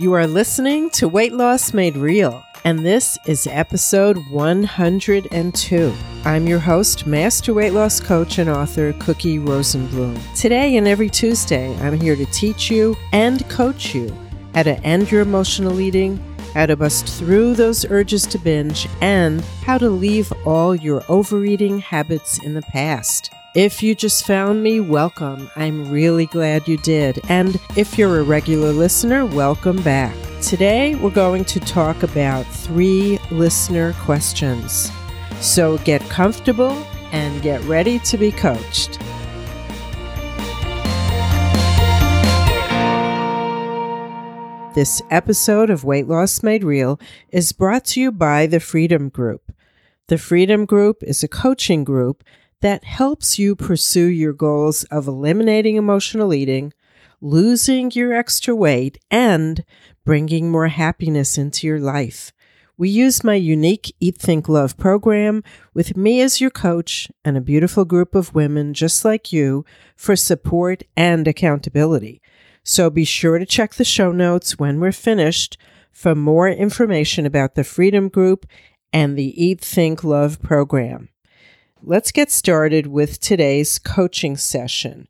You are listening to Weight Loss Made Real, and this is episode 102. I'm your host, Master Weight Loss Coach and author Cookie Rosenblum. Today and every Tuesday, I'm here to teach you and coach you how to end your emotional eating, how to bust through those urges to binge, and how to leave all your overeating habits in the past. If you just found me, welcome. I'm really glad you did. And if you're a regular listener, welcome back. Today, we're going to talk about three listener questions. So get comfortable and get ready to be coached. This episode of Weight Loss Made Real is brought to you by the Freedom Group. The Freedom Group is a coaching group that helps you pursue your goals of eliminating emotional eating, losing your extra weight, and bringing more happiness into your life. We use my unique Eat, Think, Love program with me as your coach and a beautiful group of women just like you for support and accountability. So be sure to check the show notes when we're finished for more information about the Freedom Group and the Eat, Think, Love program. Let's get started with today's coaching session.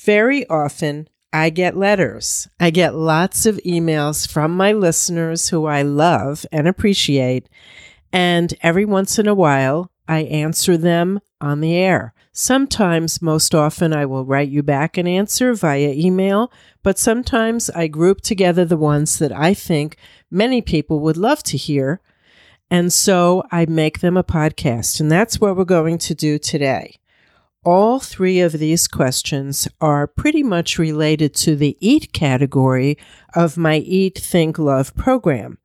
Very often, I get letters. I get lots of emails from my listeners who I love and appreciate. And every once in a while, I answer them on the air. Sometimes, most often, I will write you back an answer via email, but sometimes I group together the ones that I think many people would love to hear and so I make them a podcast. And that's what we're going to do today. All three of these questions are pretty much related to the eat category of my Eat, Think, Love program.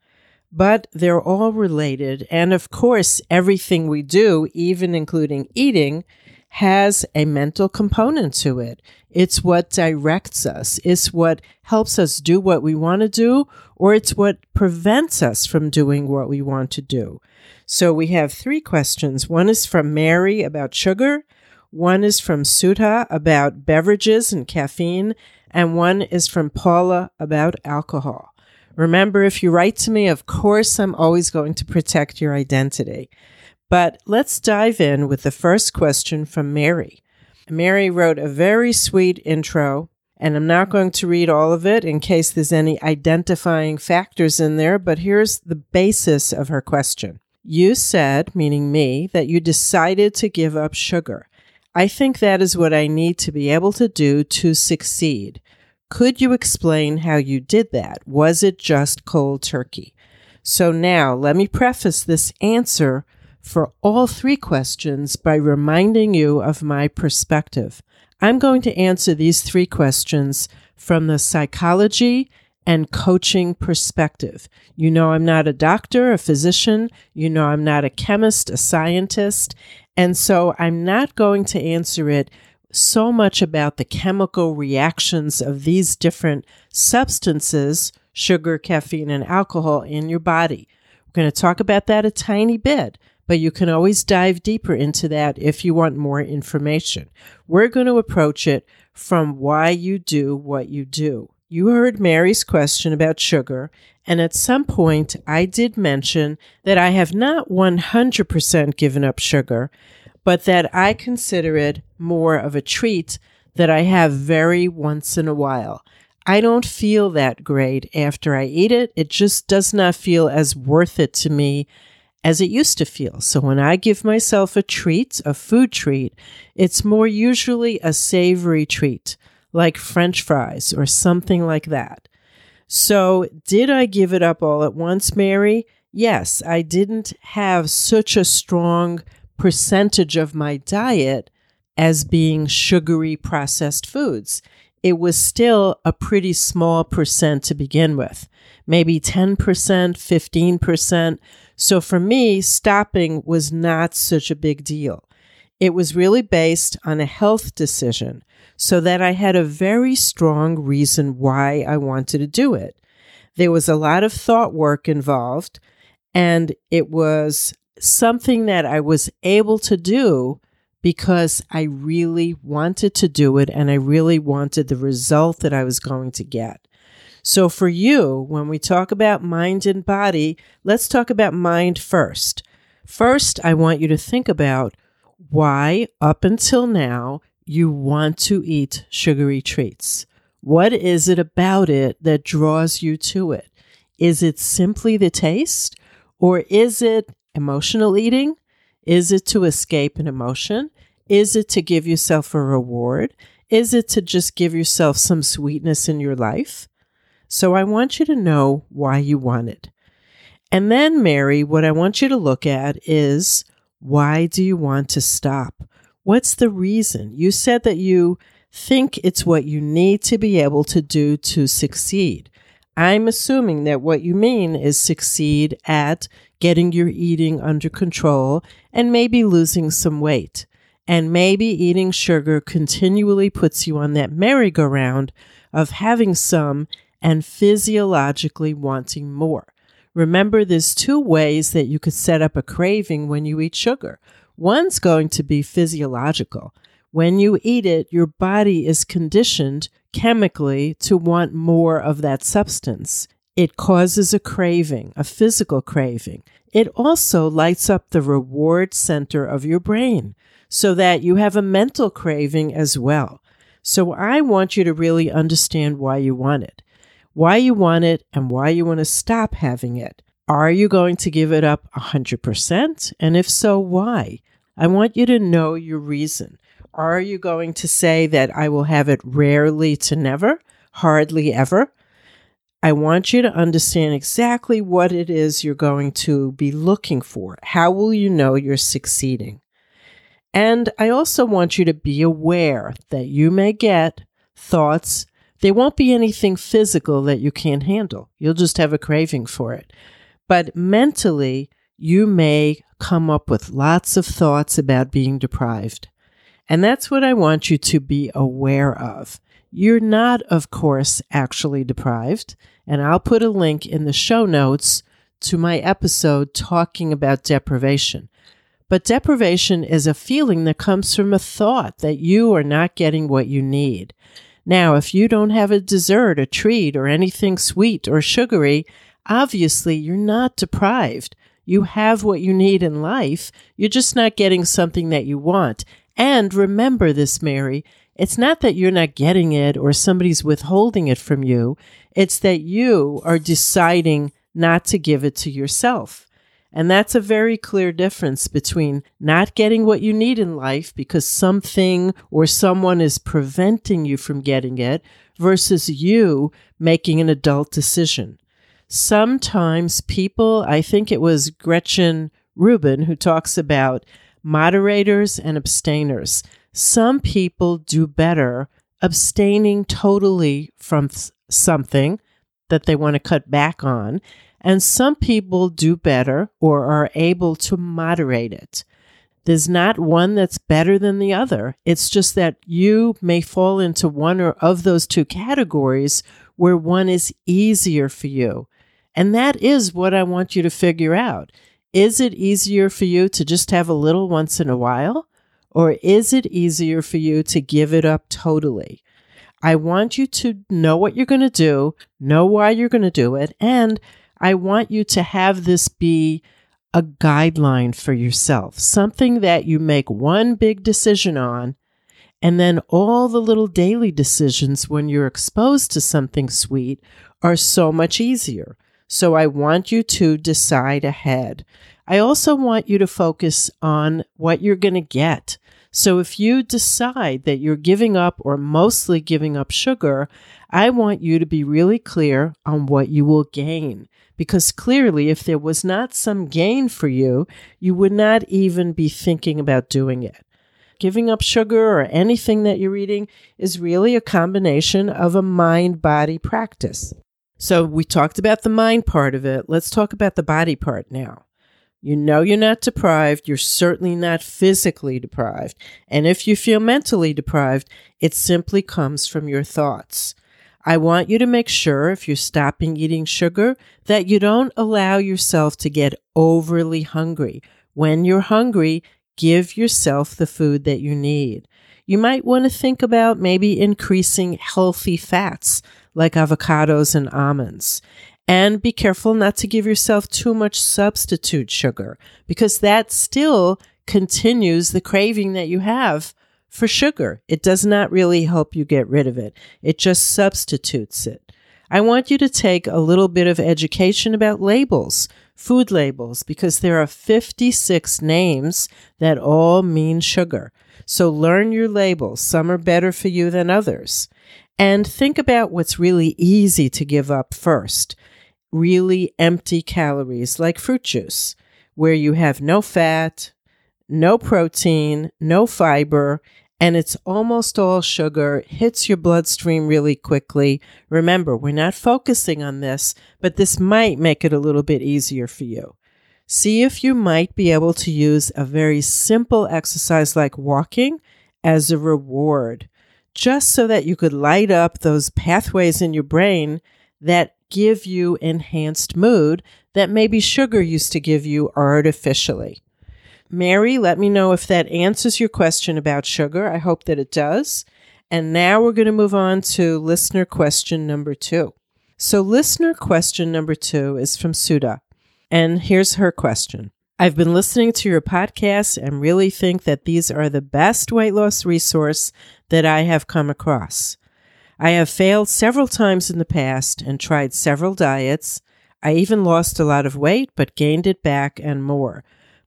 But they're all related. And of course, everything we do, even including eating, has a mental component to it. It's what directs us. It's what helps us do what we want to do, or it's what prevents us from doing what we want to do. So we have three questions. One is from Mary about sugar. One is from Sudha about beverages and caffeine. And one is from Paula about alcohol. Remember, if you write to me, of course, I'm always going to protect your identity. But let's dive in with the first question from Mary. Mary wrote a very sweet intro, and I'm not going to read all of it in case there's any identifying factors in there, but here's the basis of her question. You said, meaning me, that you decided to give up sugar. I think that is what I need to be able to do to succeed. Could you explain how you did that? Was it just cold turkey? So now let me preface this answer for all three questions by reminding you of my perspective. I'm going to answer these three questions from the psychology and coaching perspective. You know, I'm not a doctor, a physician. You know, I'm not a chemist, a scientist. And so I'm not going to answer it so much about the chemical reactions of these different substances, sugar, caffeine, and alcohol in your body. We're going to talk about that a tiny bit but you can always dive deeper into that if you want more information. We're going to approach it from why you do what you do. You heard Mary's question about sugar, and at some point I did mention that I have not 100% given up sugar, but that I consider it more of a treat that I have very once in a while. I don't feel that great after I eat it. It just does not feel as worth it to me as it used to feel. So when I give myself a treat, a food treat, it's more usually a savory treat, like French fries or something like that. So did I give it up all at once, Mary? Yes, I didn't have such a strong percentage of my diet as being sugary processed foods. It was still a pretty small percent to begin with, maybe 10%, 15%. So for me, stopping was not such a big deal. It was really based on a health decision, so that I had a very strong reason why I wanted to do it. There was a lot of thought work involved, and it was something that I was able to do because I really wanted to do it and I really wanted the result that I was going to get. So, for you, when we talk about mind and body, let's talk about mind first. First, I want you to think about why, up until now, you want to eat sugary treats. What is it about it that draws you to it? Is it simply the taste? Or is it emotional eating? Is it to escape an emotion? Is it to give yourself a reward? Is it to just give yourself some sweetness in your life? So I want you to know why you want it. And then, Mary, what I want you to look at is why do you want to stop? What's the reason? You said that you think it's what you need to be able to do to succeed. I'm assuming that what you mean is succeed at getting your eating under control and maybe losing some weight. And maybe eating sugar continually puts you on that merry-go-round of having some and physiologically wanting more. Remember, there's two ways that you could set up a craving when you eat sugar. One's going to be physiological. When you eat it, your body is conditioned chemically to want more of that substance. It causes a craving, a physical craving. It also lights up the reward center of your brain so that you have a mental craving as well. So I want you to really understand why you want it why you want it and why you want to stop having it. Are you going to give it up 100%? And if so, why? I want you to know your reason. Are you going to say that I will have it rarely to never, hardly ever? I want you to understand exactly what it is you're going to be looking for. How will you know you're succeeding? And I also want you to be aware that you may get thoughts there won't be anything physical that you can't handle. You'll just have a craving for it. But mentally, you may come up with lots of thoughts about being deprived. And that's what I want you to be aware of. You're not, of course, actually deprived. And I'll put a link in the show notes to my episode talking about deprivation. But deprivation is a feeling that comes from a thought that you are not getting what you need. Now, if you don't have a dessert, a treat, or anything sweet or sugary, obviously you're not deprived. You have what you need in life. You're just not getting something that you want. And remember this, Mary. It's not that you're not getting it or somebody's withholding it from you. It's that you are deciding not to give it to yourself. And that's a very clear difference between not getting what you need in life because something or someone is preventing you from getting it versus you making an adult decision. Sometimes people, I think it was Gretchen Rubin who talks about moderators and abstainers. Some people do better abstaining totally from something that they want to cut back on and some people do better or are able to moderate it. There's not one that's better than the other. It's just that you may fall into one or of those two categories where one is easier for you. And that is what I want you to figure out. Is it easier for you to just have a little once in a while? Or is it easier for you to give it up totally? I want you to know what you're going to do, know why you're going to do it, and I want you to have this be a guideline for yourself, something that you make one big decision on, and then all the little daily decisions when you're exposed to something sweet are so much easier. So I want you to decide ahead. I also want you to focus on what you're going to get. So if you decide that you're giving up or mostly giving up sugar, I want you to be really clear on what you will gain. Because clearly, if there was not some gain for you, you would not even be thinking about doing it. Giving up sugar or anything that you're eating is really a combination of a mind body practice. So, we talked about the mind part of it. Let's talk about the body part now. You know you're not deprived. You're certainly not physically deprived. And if you feel mentally deprived, it simply comes from your thoughts. I want you to make sure if you're stopping eating sugar that you don't allow yourself to get overly hungry. When you're hungry, give yourself the food that you need. You might want to think about maybe increasing healthy fats like avocados and almonds. And be careful not to give yourself too much substitute sugar because that still continues the craving that you have for sugar. It does not really help you get rid of it, it just substitutes it. I want you to take a little bit of education about labels, food labels, because there are 56 names that all mean sugar. So learn your labels. Some are better for you than others. And think about what's really easy to give up first. Really empty calories like fruit juice, where you have no fat, no protein, no fiber, and it's almost all sugar, hits your bloodstream really quickly. Remember, we're not focusing on this, but this might make it a little bit easier for you. See if you might be able to use a very simple exercise like walking as a reward, just so that you could light up those pathways in your brain that give you enhanced mood that maybe sugar used to give you artificially. Mary, let me know if that answers your question about sugar. I hope that it does. And now we're going to move on to listener question number two. So, listener question number two is from Sudha. And here's her question I've been listening to your podcast and really think that these are the best weight loss resource that I have come across. I have failed several times in the past and tried several diets. I even lost a lot of weight, but gained it back and more.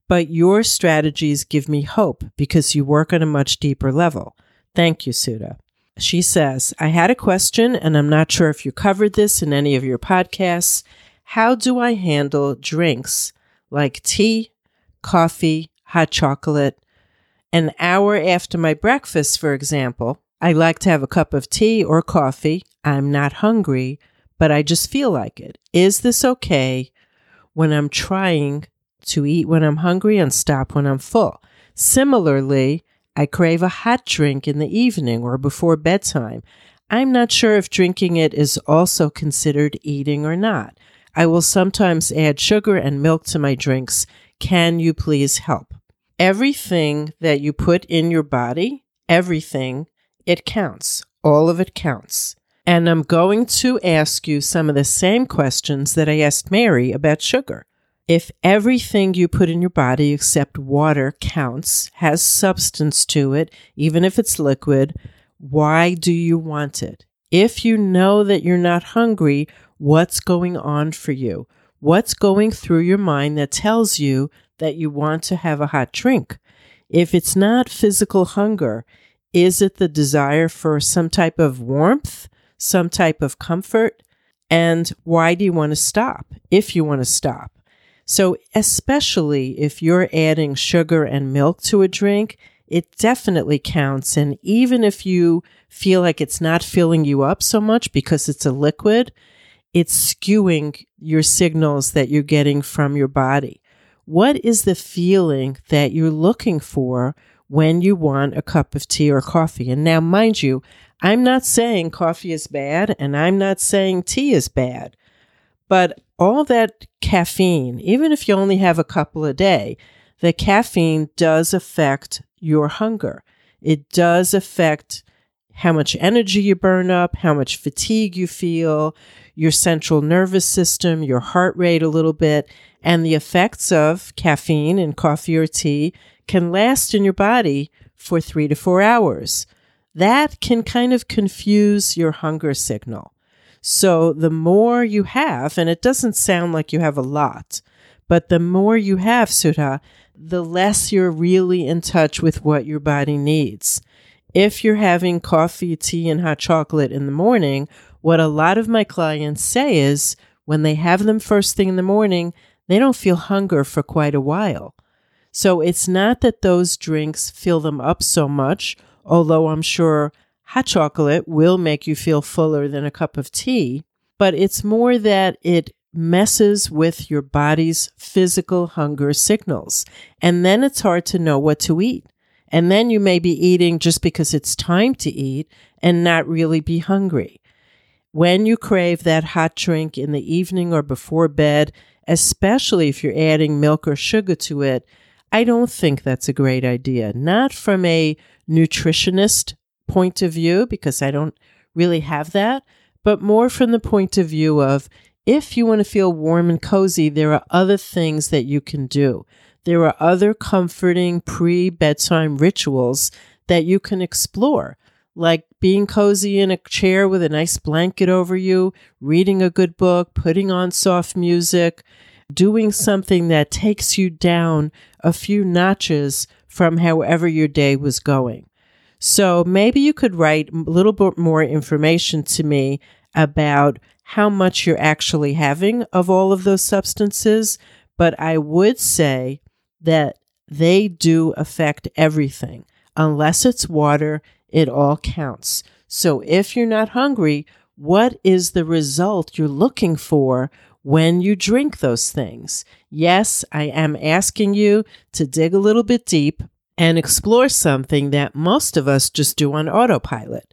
But your strategies give me hope because you work on a much deeper level. Thank you, Sudha. She says, I had a question, and I'm not sure if you covered this in any of your podcasts. How do I handle drinks like tea, coffee, hot chocolate? An hour after my breakfast, for example, I like to have a cup of tea or coffee. I'm not hungry, but I just feel like it. Is this okay when I'm trying to eat when I'm hungry and stop when I'm full. Similarly, I crave a hot drink in the evening or before bedtime. I'm not sure if drinking it is also considered eating or not. I will sometimes add sugar and milk to my drinks. Can you please help? Everything that you put in your body, everything, it counts. All of it counts. And I'm going to ask you some of the same questions that I asked Mary about sugar. If everything you put in your body except water counts, has substance to it, even if it's liquid, why do you want it? If you know that you're not hungry, what's going on for you? What's going through your mind that tells you that you want to have a hot drink? If it's not physical hunger, is it the desire for some type of warmth, some type of comfort? And why do you want to stop if you want to stop? So, especially if you're adding sugar and milk to a drink, it definitely counts. And even if you feel like it's not filling you up so much because it's a liquid, it's skewing your signals that you're getting from your body. What is the feeling that you're looking for when you want a cup of tea or coffee? And now, mind you, I'm not saying coffee is bad and I'm not saying tea is bad. But all that caffeine, even if you only have a couple a day, the caffeine does affect your hunger. It does affect how much energy you burn up, how much fatigue you feel, your central nervous system, your heart rate a little bit, and the effects of caffeine in coffee or tea can last in your body for three to four hours. That can kind of confuse your hunger signal. So the more you have, and it doesn't sound like you have a lot, but the more you have, Sudha, the less you're really in touch with what your body needs. If you're having coffee, tea, and hot chocolate in the morning, what a lot of my clients say is when they have them first thing in the morning, they don't feel hunger for quite a while. So it's not that those drinks fill them up so much, although I'm sure hot chocolate will make you feel fuller than a cup of tea, but it's more that it messes with your body's physical hunger signals. And then it's hard to know what to eat. And then you may be eating just because it's time to eat and not really be hungry. When you crave that hot drink in the evening or before bed, especially if you're adding milk or sugar to it, I don't think that's a great idea. Not from a nutritionist point of view because I don't really have that, but more from the point of view of if you want to feel warm and cozy, there are other things that you can do. There are other comforting pre bedtime rituals that you can explore, like being cozy in a chair with a nice blanket over you, reading a good book, putting on soft music, doing something that takes you down a few notches from however your day was going. So maybe you could write a little bit more information to me about how much you're actually having of all of those substances. But I would say that they do affect everything. Unless it's water, it all counts. So if you're not hungry, what is the result you're looking for when you drink those things. Yes, I am asking you to dig a little bit deep and explore something that most of us just do on autopilot.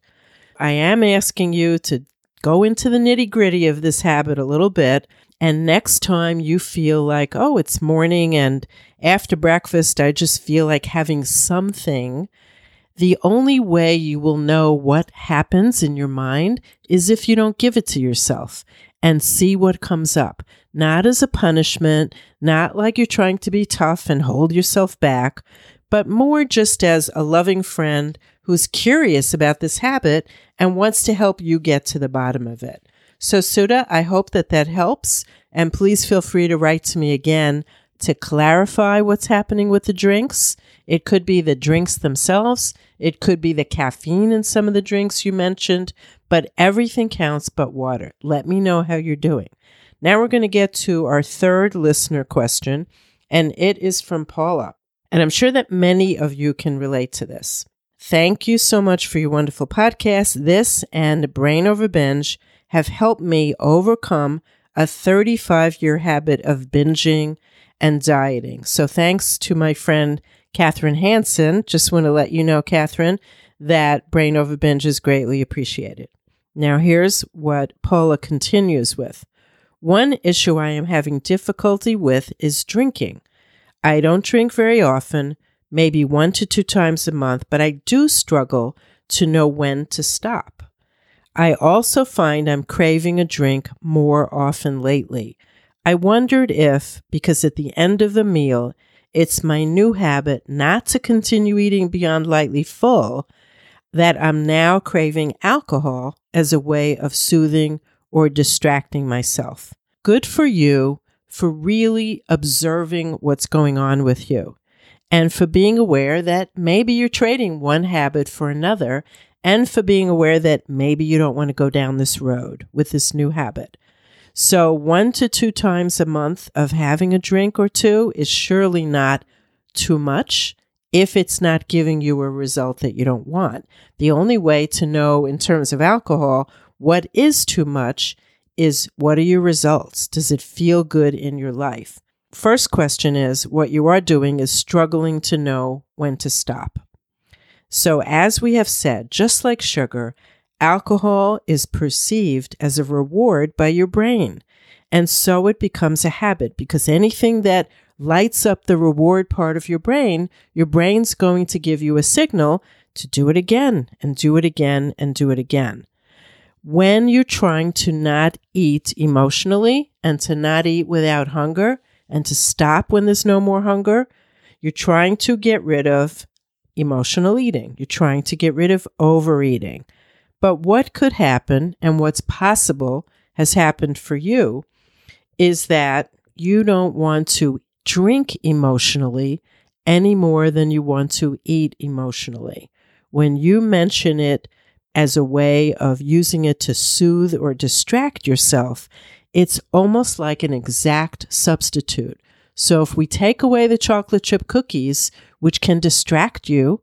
I am asking you to go into the nitty gritty of this habit a little bit. And next time you feel like, oh, it's morning and after breakfast, I just feel like having something. The only way you will know what happens in your mind is if you don't give it to yourself and see what comes up. Not as a punishment, not like you're trying to be tough and hold yourself back, but more just as a loving friend who's curious about this habit and wants to help you get to the bottom of it. So, Sudha, I hope that that helps. And please feel free to write to me again to clarify what's happening with the drinks. It could be the drinks themselves, it could be the caffeine in some of the drinks you mentioned, but everything counts but water. Let me know how you're doing. Now we're going to get to our third listener question, and it is from Paula. And I'm sure that many of you can relate to this. Thank you so much for your wonderful podcast. This and Brain Over Binge have helped me overcome a 35 year habit of binging and dieting. So thanks to my friend Kathryn Hansen. Just want to let you know, Kathryn, that Brain Over Binge is greatly appreciated. Now, here's what Paula continues with. One issue I am having difficulty with is drinking. I don't drink very often, maybe one to two times a month, but I do struggle to know when to stop. I also find I'm craving a drink more often lately. I wondered if, because at the end of the meal, it's my new habit not to continue eating beyond lightly full, that I'm now craving alcohol as a way of soothing or distracting myself. Good for you for really observing what's going on with you and for being aware that maybe you're trading one habit for another and for being aware that maybe you don't want to go down this road with this new habit. So, one to two times a month of having a drink or two is surely not too much if it's not giving you a result that you don't want. The only way to know in terms of alcohol what is too much is what are your results? Does it feel good in your life? First question is what you are doing is struggling to know when to stop. So, as we have said, just like sugar, alcohol is perceived as a reward by your brain. And so it becomes a habit because anything that lights up the reward part of your brain, your brain's going to give you a signal to do it again and do it again and do it again. When you're trying to not eat emotionally and to not eat without hunger and to stop when there's no more hunger, you're trying to get rid of emotional eating. You're trying to get rid of overeating. But what could happen and what's possible has happened for you is that you don't want to drink emotionally any more than you want to eat emotionally. When you mention it as a way of using it to soothe or distract yourself, it's almost like an exact substitute. So if we take away the chocolate chip cookies, which can distract you,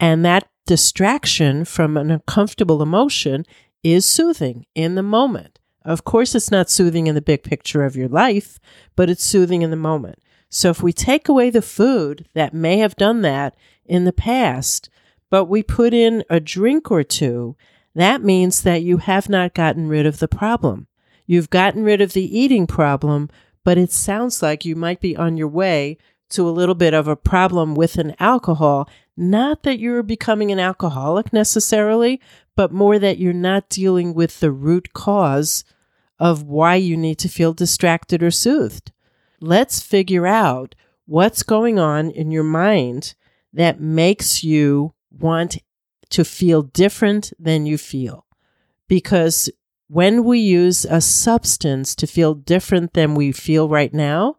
and that distraction from an uncomfortable emotion is soothing in the moment. Of course, it's not soothing in the big picture of your life, but it's soothing in the moment. So if we take away the food that may have done that in the past, but we put in a drink or two, that means that you have not gotten rid of the problem. You've gotten rid of the eating problem, but it sounds like you might be on your way to a little bit of a problem with an alcohol Not that you're becoming an alcoholic necessarily, but more that you're not dealing with the root cause of why you need to feel distracted or soothed. Let's figure out what's going on in your mind that makes you want to feel different than you feel. Because when we use a substance to feel different than we feel right now,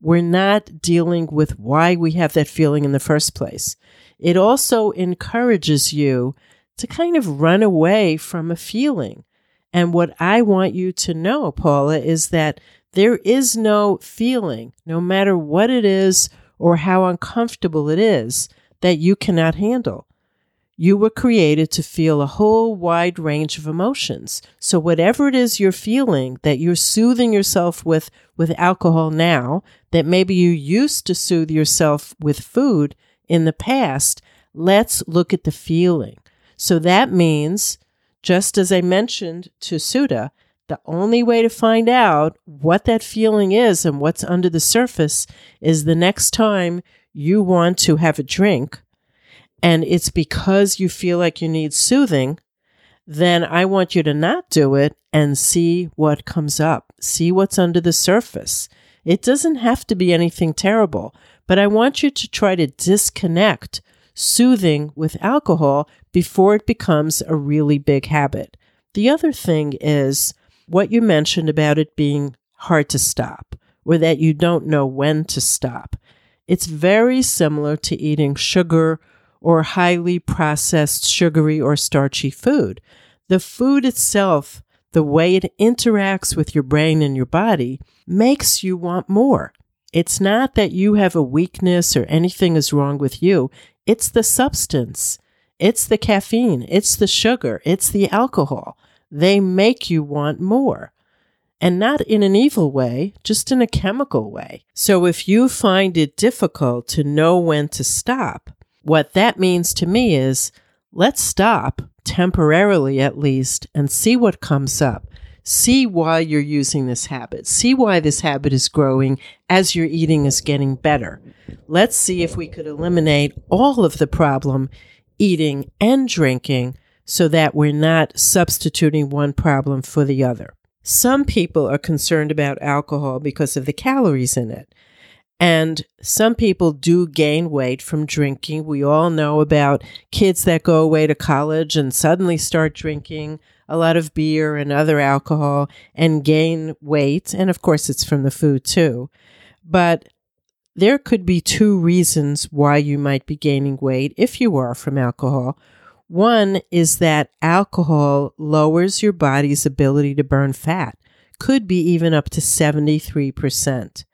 we're not dealing with why we have that feeling in the first place. It also encourages you to kind of run away from a feeling. And what I want you to know, Paula, is that there is no feeling, no matter what it is or how uncomfortable it is, that you cannot handle. You were created to feel a whole wide range of emotions. So whatever it is you're feeling that you're soothing yourself with with alcohol now, that maybe you used to soothe yourself with food in the past, let's look at the feeling. So that means just as I mentioned to Sudha, the only way to find out what that feeling is and what's under the surface is the next time you want to have a drink and it's because you feel like you need soothing, then I want you to not do it and see what comes up. See what's under the surface. It doesn't have to be anything terrible, but I want you to try to disconnect soothing with alcohol before it becomes a really big habit. The other thing is what you mentioned about it being hard to stop or that you don't know when to stop. It's very similar to eating sugar or highly processed sugary or starchy food. The food itself, the way it interacts with your brain and your body, makes you want more. It's not that you have a weakness or anything is wrong with you. It's the substance. It's the caffeine. It's the sugar. It's the alcohol. They make you want more. And not in an evil way, just in a chemical way. So if you find it difficult to know when to stop, what that means to me is let's stop temporarily at least and see what comes up. See why you're using this habit. See why this habit is growing as your eating is getting better. Let's see if we could eliminate all of the problem eating and drinking so that we're not substituting one problem for the other. Some people are concerned about alcohol because of the calories in it. And some people do gain weight from drinking. We all know about kids that go away to college and suddenly start drinking a lot of beer and other alcohol and gain weight. And of course, it's from the food too. But there could be two reasons why you might be gaining weight if you are from alcohol. One is that alcohol lowers your body's ability to burn fat, could be even up to 73%.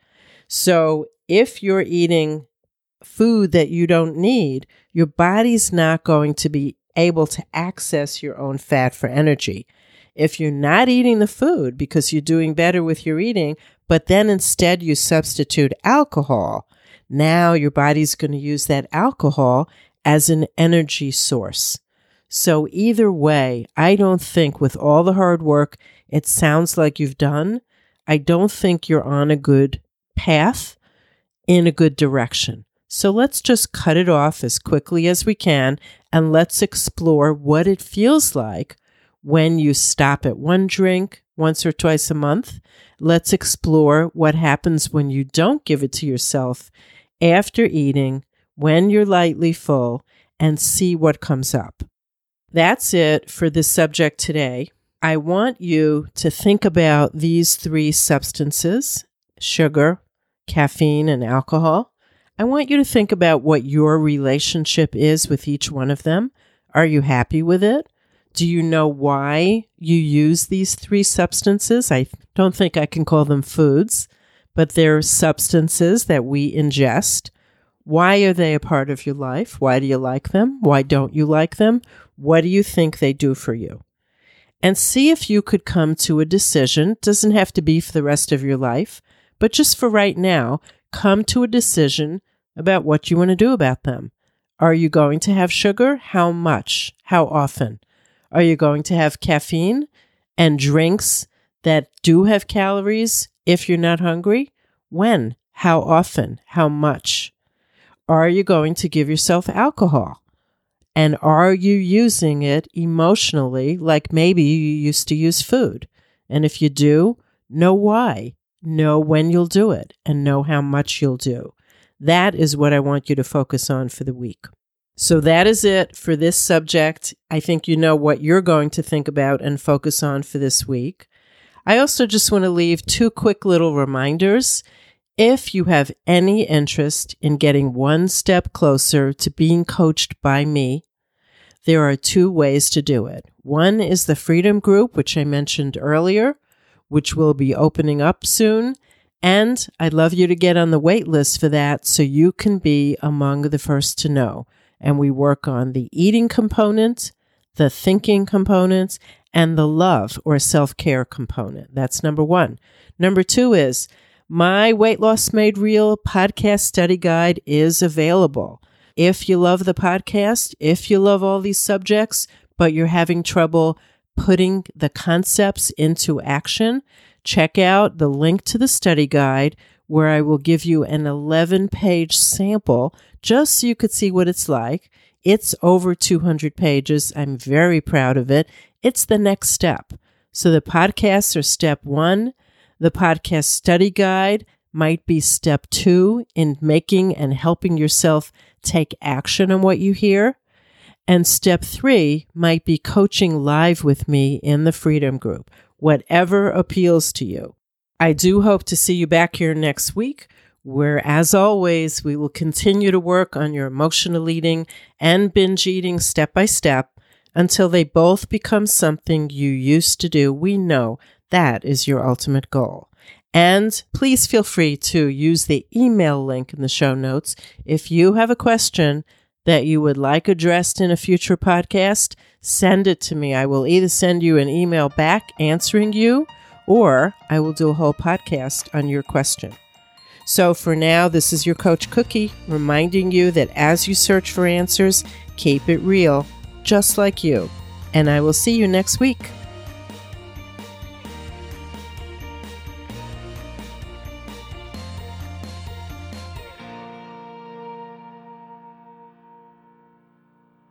So if you're eating food that you don't need, your body's not going to be able to access your own fat for energy. If you're not eating the food because you're doing better with your eating, but then instead you substitute alcohol, now your body's going to use that alcohol as an energy source. So, either way, I don't think with all the hard work it sounds like you've done, I don't think you're on a good path in a good direction. So let's just cut it off as quickly as we can and let's explore what it feels like when you stop at one drink once or twice a month. Let's explore what happens when you don't give it to yourself after eating, when you're lightly full, and see what comes up. That's it for this subject today. I want you to think about these three substances sugar, caffeine, and alcohol. I want you to think about what your relationship is with each one of them. Are you happy with it? Do you know why you use these three substances? I don't think I can call them foods, but they're substances that we ingest. Why are they a part of your life? Why do you like them? Why don't you like them? What do you think they do for you? And see if you could come to a decision. It doesn't have to be for the rest of your life, but just for right now, come to a decision about what you want to do about them. Are you going to have sugar? How much? How often? Are you going to have caffeine and drinks that do have calories if you're not hungry? When? How often? How much? are you going to give yourself alcohol? And are you using it emotionally like maybe you used to use food? And if you do, know why, know when you'll do it, and know how much you'll do. That is what I want you to focus on for the week. So that is it for this subject. I think you know what you're going to think about and focus on for this week. I also just want to leave two quick little reminders. If you have any interest in getting one step closer to being coached by me, there are two ways to do it. One is the Freedom Group, which I mentioned earlier, which will be opening up soon. And I'd love you to get on the wait list for that so you can be among the first to know. And we work on the eating component, the thinking components, and the love or self care component. That's number one. Number two is my Weight Loss Made Real podcast study guide is available. If you love the podcast, if you love all these subjects, but you're having trouble putting the concepts into action, check out the link to the study guide where I will give you an 11 page sample just so you could see what it's like. It's over 200 pages. I'm very proud of it. It's the next step. So the podcasts are step one. The podcast study guide might be step two in making and helping yourself take action on what you hear. And step three might be coaching live with me in the Freedom Group, whatever appeals to you. I do hope to see you back here next week, where, as always, we will continue to work on your emotional eating and binge eating step by step until they both become something you used to do. We know that is your ultimate goal. And please feel free to use the email link in the show notes if you have a question that you would like addressed in a future podcast. Send it to me. I will either send you an email back answering you, or I will do a whole podcast on your question. So for now, this is your Coach Cookie reminding you that as you search for answers, keep it real, just like you. And I will see you next week.